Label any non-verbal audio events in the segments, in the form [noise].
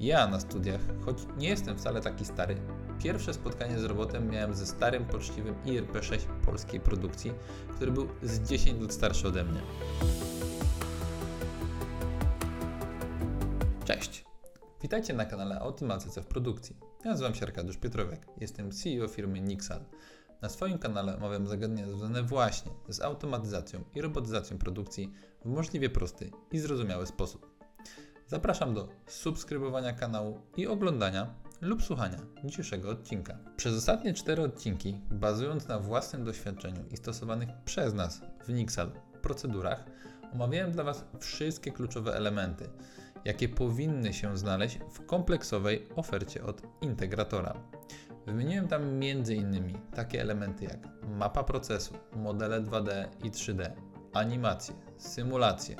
Ja na studiach, choć nie jestem wcale taki stary, pierwsze spotkanie z robotem miałem ze starym, poczciwym IRP6 polskiej produkcji, który był z 10 lat starszy ode mnie. Cześć! Witajcie na kanale Automatyce w produkcji. Nazywam się Arkadiusz Pietrowiak, jestem CEO firmy Nixal. Na swoim kanale omawiam zagadnienia związane właśnie z automatyzacją i robotyzacją produkcji w możliwie prosty i zrozumiały sposób. Zapraszam do subskrybowania kanału i oglądania lub słuchania dzisiejszego odcinka. Przez ostatnie cztery odcinki, bazując na własnym doświadczeniu i stosowanych przez nas w Nixal procedurach, omawiałem dla Was wszystkie kluczowe elementy, jakie powinny się znaleźć w kompleksowej ofercie od integratora. Wymieniłem tam m.in. takie elementy jak mapa procesu, modele 2D i 3D, animacje, symulacje,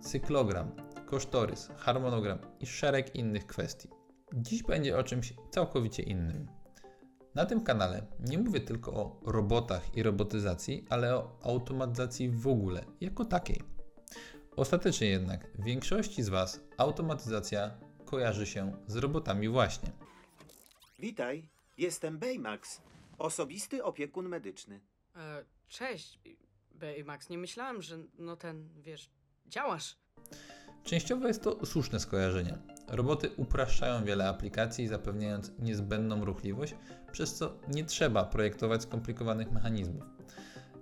cyklogram, kosztorys, harmonogram i szereg innych kwestii. Dziś będzie o czymś całkowicie innym. Na tym kanale nie mówię tylko o robotach i robotyzacji, ale o automatyzacji w ogóle, jako takiej. Ostatecznie jednak w większości z Was automatyzacja kojarzy się z robotami właśnie. Witaj, jestem Baymax, osobisty opiekun medyczny. E, cześć, Baymax. Nie myślałem, że no ten, wiesz, działasz. Częściowo jest to słuszne skojarzenie. Roboty upraszczają wiele aplikacji, zapewniając niezbędną ruchliwość, przez co nie trzeba projektować skomplikowanych mechanizmów.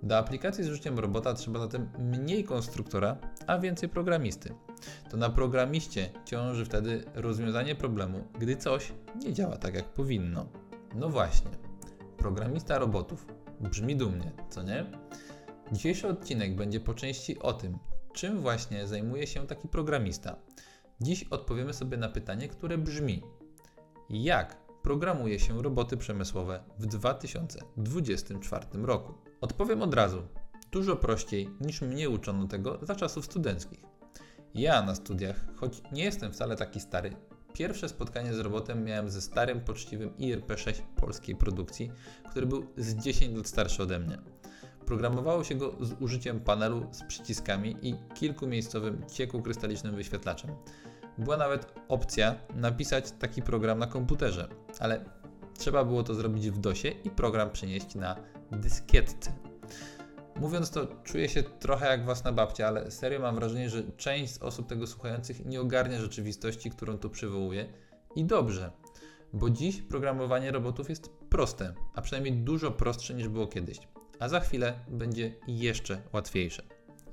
Do aplikacji z użyciem robota trzeba zatem mniej konstruktora, a więcej programisty. To na programiście ciąży wtedy rozwiązanie problemu, gdy coś nie działa tak jak powinno. No właśnie, programista robotów. Brzmi dumnie, co nie? Dzisiejszy odcinek będzie po części o tym, czym właśnie zajmuje się taki programista. Dziś odpowiemy sobie na pytanie, które brzmi: jak programuje się roboty przemysłowe w 2024 roku? Odpowiem od razu. Dużo prościej niż mnie uczono tego za czasów studenckich. Ja na studiach, choć nie jestem wcale taki stary, pierwsze spotkanie z robotem miałem ze starym, poczciwym IRP6 polskiej produkcji, który był z 10 lat starszy ode mnie. Programowało się go z użyciem panelu z przyciskami i kilkumiejscowym cieku krystalicznym wyświetlaczem. Była nawet opcja napisać taki program na komputerze, ale trzeba było to zrobić w DOSie i program przenieść na dyskietce. Mówiąc to, czuję się trochę jak własna babcia, ale serio mam wrażenie, że część z osób tego słuchających nie ogarnia rzeczywistości, którą tu przywołuję. I dobrze, bo dziś programowanie robotów jest proste, a przynajmniej dużo prostsze niż było kiedyś a za chwilę będzie jeszcze łatwiejsze.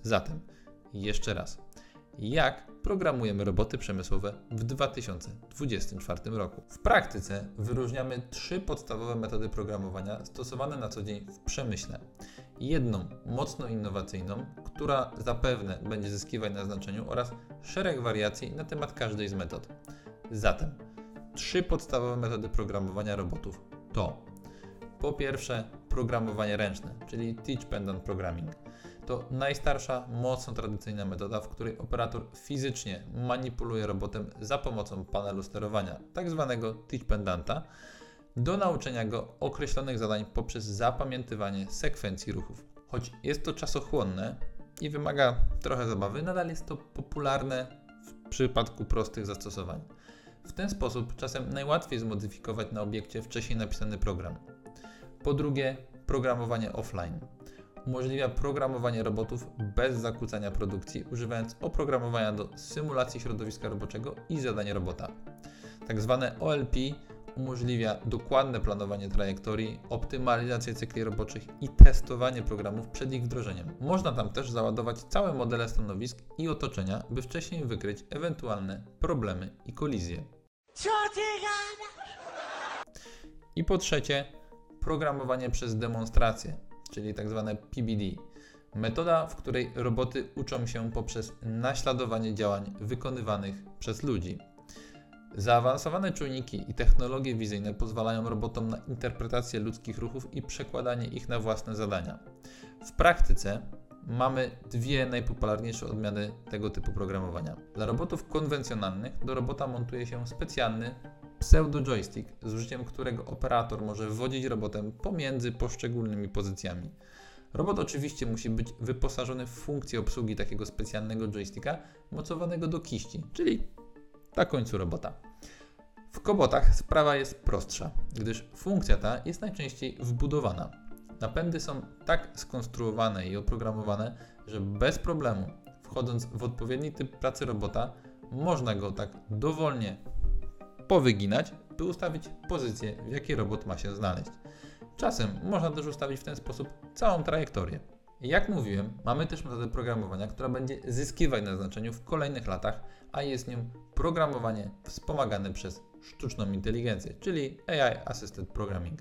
Zatem, jeszcze raz, jak programujemy roboty przemysłowe w 2024 roku? W praktyce wyróżniamy trzy podstawowe metody programowania stosowane na co dzień w przemyśle. Jedną mocno innowacyjną, która zapewne będzie zyskiwać na znaczeniu oraz szereg wariacji na temat każdej z metod. Zatem, trzy podstawowe metody programowania robotów to po pierwsze, programowanie ręczne, czyli Teach Pendant Programming. To najstarsza, mocno tradycyjna metoda, w której operator fizycznie manipuluje robotem za pomocą panelu sterowania, tak zwanego Teach Pendanta, do nauczenia go określonych zadań poprzez zapamiętywanie sekwencji ruchów. Choć jest to czasochłonne i wymaga trochę zabawy, nadal jest to popularne w przypadku prostych zastosowań. W ten sposób czasem najłatwiej zmodyfikować na obiekcie wcześniej napisany program. Po drugie, programowanie offline. Umożliwia programowanie robotów bez zakłócania produkcji, używając oprogramowania do symulacji środowiska roboczego i zadań robota. Tak zwane OLP umożliwia dokładne planowanie trajektorii, optymalizację cykli roboczych i testowanie programów przed ich wdrożeniem. Można tam też załadować całe modele stanowisk i otoczenia, by wcześniej wykryć ewentualne problemy i kolizje. Co ty gadasz? I po trzecie, programowanie przez demonstrację, czyli tak zwane PBD. Metoda, w której roboty uczą się poprzez naśladowanie działań wykonywanych przez ludzi. Zaawansowane czujniki i technologie wizyjne pozwalają robotom na interpretację ludzkich ruchów i przekładanie ich na własne zadania. W praktyce mamy dwie najpopularniejsze odmiany tego typu programowania. Dla robotów konwencjonalnych do robota montuje się specjalny pseudo-joystick, z użyciem którego operator może wodzić robotem pomiędzy poszczególnymi pozycjami. Robot oczywiście musi być wyposażony w funkcję obsługi takiego specjalnego joysticka mocowanego do kiści, czyli na końcu robota. kobotach sprawa jest prostsza, gdyż funkcja ta jest najczęściej wbudowana. Napędy są tak skonstruowane i oprogramowane, że bez problemu, wchodząc w odpowiedni typ pracy robota, można go tak dowolnie powyginać, by ustawić pozycję, w jakiej robot ma się znaleźć. Czasem można też ustawić w ten sposób całą trajektorię. Jak mówiłem, mamy też metodę programowania, która będzie zyskiwać na znaczeniu w kolejnych latach, a jest nią programowanie wspomagane przez sztuczną inteligencję, czyli AI Assisted Programming.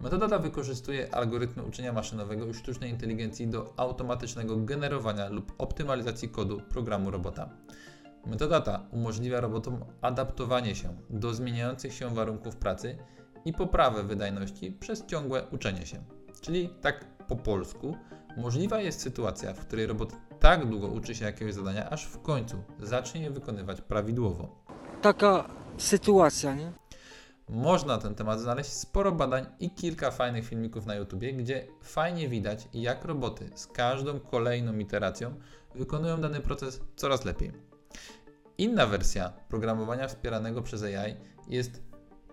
Metoda ta wykorzystuje algorytmy uczenia maszynowego i sztucznej inteligencji do automatycznego generowania lub optymalizacji kodu programu robota. Metoda ta umożliwia robotom adaptowanie się do zmieniających się warunków pracy i poprawę wydajności przez ciągłe uczenie się. Czyli tak po polsku, możliwa jest sytuacja, w której robot tak długo uczy się jakiegoś zadania, aż w końcu zacznie je wykonywać prawidłowo. Taka sytuacja, nie? Można na ten temat znaleźć sporo badań i kilka fajnych filmików na YouTubie, gdzie fajnie widać, jak roboty z każdą kolejną iteracją wykonują dany proces coraz lepiej. Inna wersja programowania wspieranego przez AI jest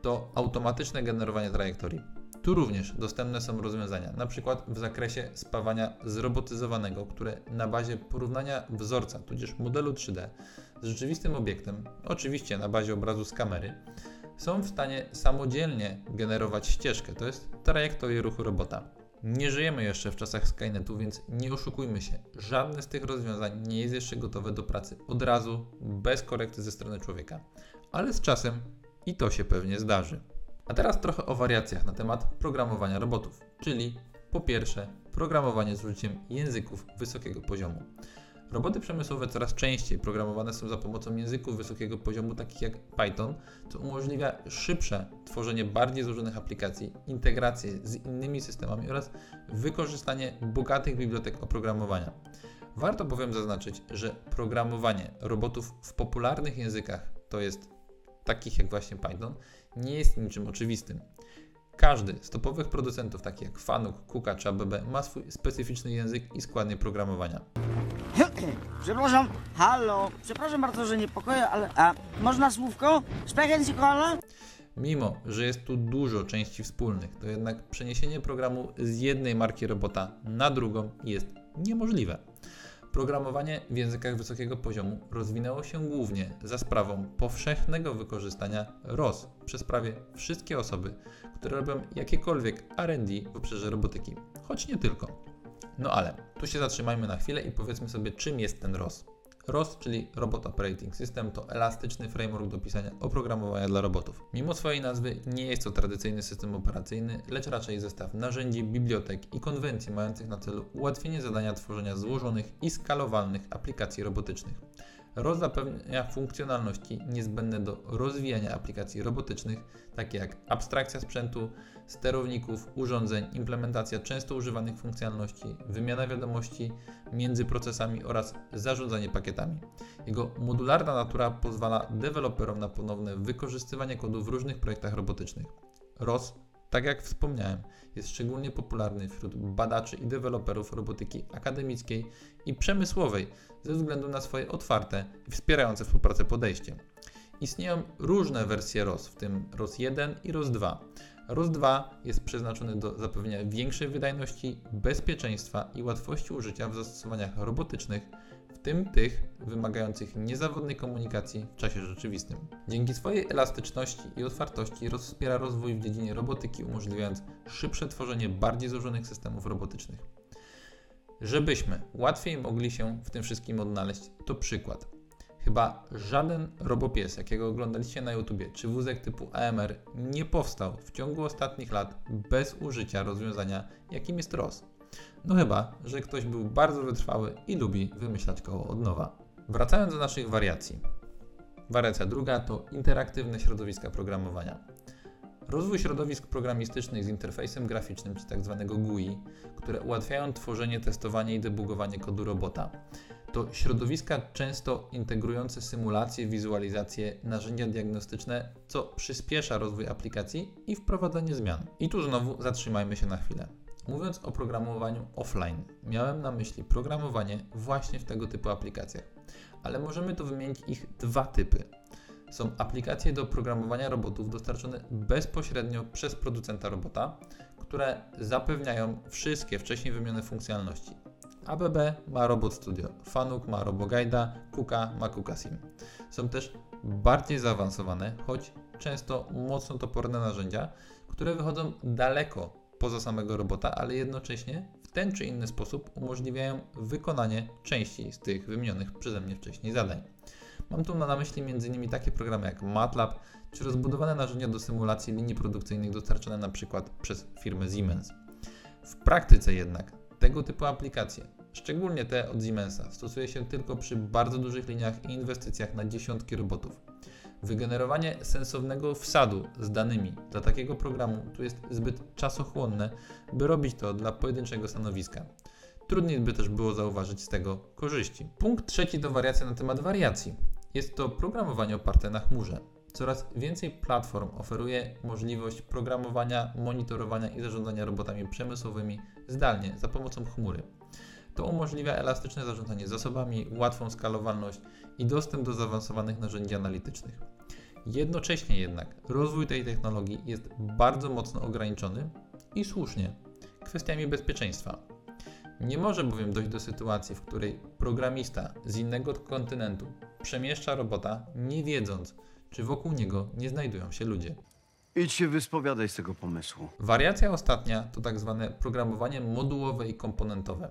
to automatyczne generowanie trajektorii. Tu również dostępne są rozwiązania, np. w zakresie spawania zrobotyzowanego, które na bazie porównania wzorca, tudzież modelu 3D z rzeczywistym obiektem, oczywiście na bazie obrazu z kamery, są w stanie samodzielnie generować ścieżkę, to jest trajektorię ruchu robota. Nie żyjemy jeszcze w czasach Skynetu, więc nie oszukujmy się. Żadne z tych rozwiązań nie jest jeszcze gotowe do pracy od razu, bez korekty ze strony człowieka. Ale z czasem i to się pewnie zdarzy. A teraz trochę o wariacjach na temat programowania robotów, czyli po pierwsze programowanie z użyciem języków wysokiego poziomu. Roboty przemysłowe coraz częściej programowane są za pomocą języków wysokiego poziomu, takich jak Python, co umożliwia szybsze tworzenie bardziej złożonych aplikacji, integrację z innymi systemami oraz wykorzystanie bogatych bibliotek oprogramowania. Warto bowiem zaznaczyć, że programowanie robotów w popularnych językach, to jest takich jak właśnie Python, nie jest niczym oczywistym. Każdy z topowych producentów, takich jak Fanuc, Kuka czy ABB, ma swój specyficzny język i składnie programowania. [clears throat] Przepraszam, halo, przepraszam bardzo, że niepokoję, ale a można słówko? Sprechen Sie koala? Mimo, że jest tu dużo części wspólnych, to jednak przeniesienie programu z jednej marki robota na drugą jest niemożliwe. Programowanie w językach wysokiego poziomu rozwinęło się głównie za sprawą powszechnego wykorzystania ROS przez prawie wszystkie osoby, które robią jakiekolwiek RD w obszarze robotyki, choć nie tylko. No ale tu się zatrzymajmy na chwilę i powiedzmy sobie, czym jest ten ROS. ROS, czyli Robot Operating System, to elastyczny framework do pisania oprogramowania dla robotów. Mimo swojej nazwy nie jest to tradycyjny system operacyjny, lecz raczej zestaw narzędzi, bibliotek i konwencji mających na celu ułatwienie zadania tworzenia złożonych i skalowalnych aplikacji robotycznych. ROS zapewnia funkcjonalności niezbędne do rozwijania aplikacji robotycznych, takie jak abstrakcja sprzętu, sterowników, urządzeń, implementacja często używanych funkcjonalności, wymiana wiadomości między procesami oraz zarządzanie pakietami. Jego modularna natura pozwala deweloperom na ponowne wykorzystywanie kodu w różnych projektach robotycznych. ROS, tak jak wspomniałem, jest szczególnie popularny wśród badaczy i deweloperów robotyki akademickiej i przemysłowej ze względu na swoje otwarte i wspierające współpracę podejście. Istnieją różne wersje ROS, w tym ROS 1 i ROS 2. ROS 2 jest przeznaczony do zapewnienia większej wydajności, bezpieczeństwa i łatwości użycia w zastosowaniach robotycznych, w tym tych wymagających niezawodnej komunikacji w czasie rzeczywistym. Dzięki swojej elastyczności i otwartości ROS wspiera rozwój w dziedzinie robotyki, umożliwiając szybsze tworzenie bardziej złożonych systemów robotycznych. Żebyśmy łatwiej mogli się w tym wszystkim odnaleźć, to przykład. Chyba żaden robopies, jakiego oglądaliście na YouTubie, czy wózek typu AMR nie powstał w ciągu ostatnich lat bez użycia rozwiązania, jakim jest ROS. No chyba, że ktoś był bardzo wytrwały i lubi wymyślać koło od nowa. Wracając do naszych wariacji. Wariacja druga to interaktywne środowiska programowania. Rozwój środowisk programistycznych z interfejsem graficznym, czy tzw. GUI, które ułatwiają tworzenie, testowanie i debugowanie kodu robota. To środowiska często integrujące symulacje, wizualizacje, narzędzia diagnostyczne, co przyspiesza rozwój aplikacji i wprowadzanie zmian. I tu znowu zatrzymajmy się na chwilę. Mówiąc o programowaniu offline, miałem na myśli programowanie właśnie w tego typu aplikacjach, ale możemy tu wymienić ich dwa typy. są aplikacje do programowania robotów dostarczone bezpośrednio przez producenta robota, które zapewniają wszystkie wcześniej wymienione funkcjonalności. ABB ma Robot Studio, Fanuc ma RoboGuide'a, Kuka ma KukaSim. Są też bardziej zaawansowane, choć często mocno toporne narzędzia, które wychodzą daleko poza samego robota, ale jednocześnie w ten czy inny sposób umożliwiają wykonanie części z tych wymienionych przeze mnie wcześniej zadań. Mam tu na myśli m.in. takie programy jak MATLAB, czy rozbudowane narzędzia do symulacji linii produkcyjnych dostarczane przykład przez firmę Siemens. W praktyce jednak tego typu aplikacje, szczególnie te od Siemensa, stosuje się tylko przy bardzo dużych liniach i inwestycjach na dziesiątki robotów. Wygenerowanie sensownego wsadu z danymi dla takiego programu tu jest zbyt czasochłonne, by robić to dla pojedynczego stanowiska. Trudniej by też było zauważyć z tego korzyści. Punkt trzeci to wariacja na temat wariacji. Jest to programowanie oparte na chmurze. Coraz więcej platform oferuje możliwość programowania, monitorowania i zarządzania robotami przemysłowymi zdalnie za pomocą chmury. To umożliwia elastyczne zarządzanie zasobami, łatwą skalowalność i dostęp do zaawansowanych narzędzi analitycznych. Jednocześnie jednak rozwój tej technologii jest bardzo mocno ograniczony i słusznie kwestiami bezpieczeństwa. Nie może bowiem dojść do sytuacji, w której programista z innego kontynentu przemieszcza robota, nie wiedząc, czy wokół niego nie znajdują się ludzie. Idź się wyspowiadaj z tego pomysłu. Wariacja ostatnia to tak zwane programowanie modułowe i komponentowe.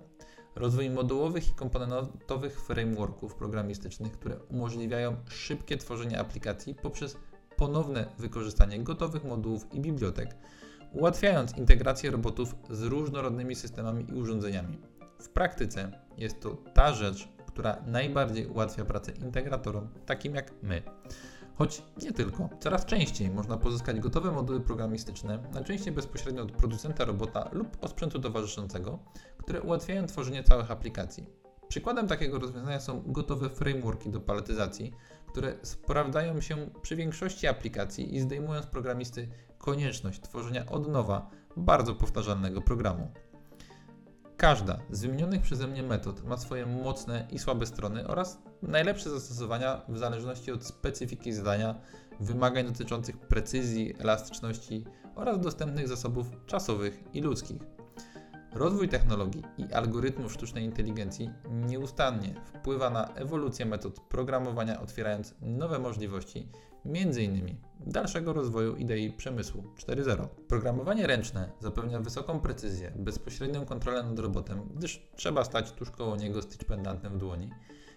Rozwój modułowych i komponentowych frameworków programistycznych, które umożliwiają szybkie tworzenie aplikacji poprzez ponowne wykorzystanie gotowych modułów i bibliotek, ułatwiając integrację robotów z różnorodnymi systemami i urządzeniami. W praktyce jest to ta rzecz, która najbardziej ułatwia pracę integratorom, takim jak my. Choć nie tylko. Coraz częściej można pozyskać gotowe moduły programistyczne, najczęściej bezpośrednio od producenta robota lub od sprzętu towarzyszącego, które ułatwiają tworzenie całych aplikacji. Przykładem takiego rozwiązania są gotowe frameworki do paletyzacji, które sprawdzają się przy większości aplikacji i zdejmują z programisty konieczność tworzenia od nowa bardzo powtarzalnego programu. Każda z wymienionych przeze mnie metod ma swoje mocne i słabe strony oraz najlepsze zastosowania w zależności od specyfiki zadania, wymagań dotyczących precyzji, elastyczności oraz dostępnych zasobów czasowych i ludzkich. Rozwój technologii i algorytmów sztucznej inteligencji nieustannie wpływa na ewolucję metod programowania, otwierając nowe możliwości, m.in. dalszego rozwoju idei przemysłu 4.0. Programowanie ręczne zapewnia wysoką precyzję, bezpośrednią kontrolę nad robotem, gdyż trzeba stać tuż koło niego z w dłoni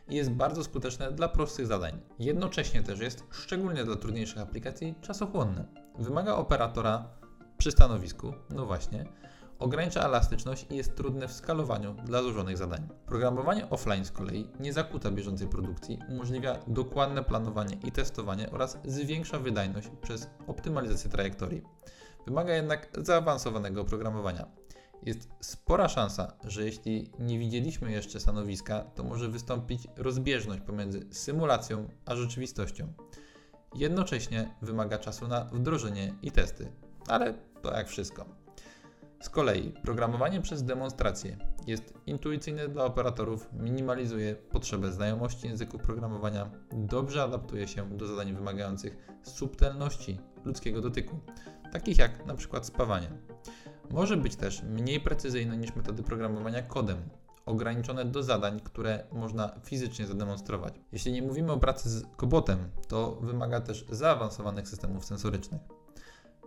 i jest bardzo skuteczne dla prostych zadań. Jednocześnie też jest, szczególnie dla trudniejszych aplikacji, czasochłonne. Wymaga operatora przy stanowisku, no właśnie, ogranicza elastyczność i jest trudne w skalowaniu dla złożonych zadań. Programowanie offline z kolei nie zakłóca bieżącej produkcji, umożliwia dokładne planowanie i testowanie oraz zwiększa wydajność przez optymalizację trajektorii. Wymaga jednak zaawansowanego oprogramowania. Jest spora szansa, że jeśli nie widzieliśmy jeszcze stanowiska, to może wystąpić rozbieżność pomiędzy symulacją a rzeczywistością. Jednocześnie wymaga czasu na wdrożenie i testy, ale to jak wszystko. Z kolei programowanie przez demonstrację jest intuicyjne dla operatorów, minimalizuje potrzebę znajomości języków programowania, dobrze adaptuje się do zadań wymagających subtelności ludzkiego dotyku, takich jak np. spawanie. Może być też mniej precyzyjne niż metody programowania kodem, ograniczone do zadań, które można fizycznie zademonstrować. Jeśli nie mówimy o pracy z kobotem, to wymaga też zaawansowanych systemów sensorycznych.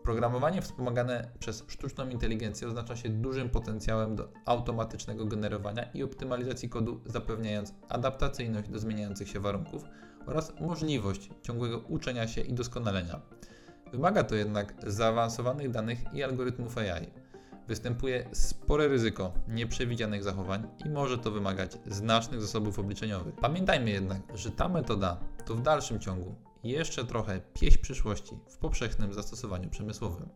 Programowanie wspomagane przez sztuczną inteligencję oznacza się dużym potencjałem do automatycznego generowania i optymalizacji kodu, zapewniając adaptacyjność do zmieniających się warunków oraz możliwość ciągłego uczenia się i doskonalenia. Wymaga to jednak zaawansowanych danych i algorytmów AI. Występuje spore ryzyko nieprzewidzianych zachowań i może to wymagać znacznych zasobów obliczeniowych. Pamiętajmy jednak, że ta metoda to w dalszym ciągu jeszcze trochę pieśń przyszłości w powszechnym zastosowaniu przemysłowym.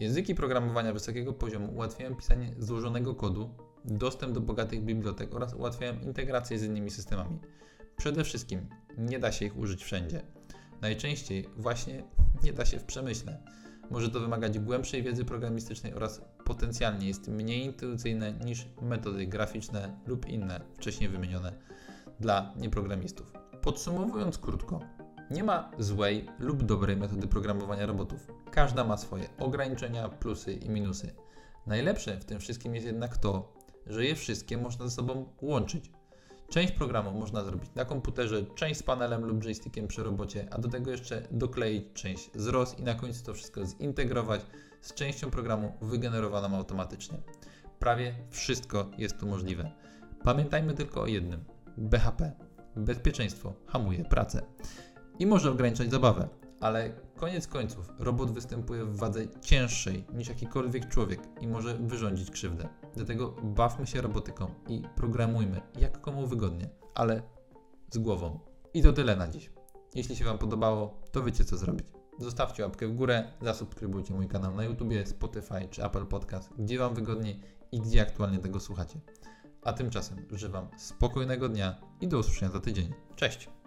Języki programowania wysokiego poziomu ułatwiają pisanie złożonego kodu, dostęp do bogatych bibliotek oraz ułatwiają integrację z innymi systemami. Przede wszystkim nie da się ich użyć wszędzie. Najczęściej właśnie nie da się w przemyśle. Może to wymagać głębszej wiedzy programistycznej oraz potencjalnie jest mniej intuicyjne niż metody graficzne lub inne wcześniej wymienione dla nieprogramistów. Podsumowując krótko, Nie ma złej lub dobrej metody programowania robotów. Każda ma swoje ograniczenia, plusy i minusy. Najlepsze w tym wszystkim jest jednak to, że je wszystkie można ze sobą łączyć. Część programu można zrobić na komputerze, część z panelem lub joystickiem przy robocie, a do tego jeszcze dokleić część z ROS i na końcu to wszystko zintegrować z częścią programu wygenerowaną automatycznie. Prawie wszystko jest tu możliwe. Pamiętajmy tylko o jednym: BHP. Bezpieczeństwo hamuje pracę. I może ograniczać zabawę, ale koniec końców robot występuje w wadze cięższej niż jakikolwiek człowiek i może wyrządzić krzywdę. Dlatego bawmy się robotyką i programujmy jak komu wygodnie, ale z głową. I to tyle na dziś. Jeśli się Wam podobało, to wiecie co zrobić. Zostawcie łapkę w górę, zasubskrybujcie mój kanał na YouTubie, Spotify czy Apple Podcast, gdzie Wam wygodniej i gdzie aktualnie tego słuchacie. A tymczasem życzę Wam spokojnego dnia i do usłyszenia za tydzień. Cześć!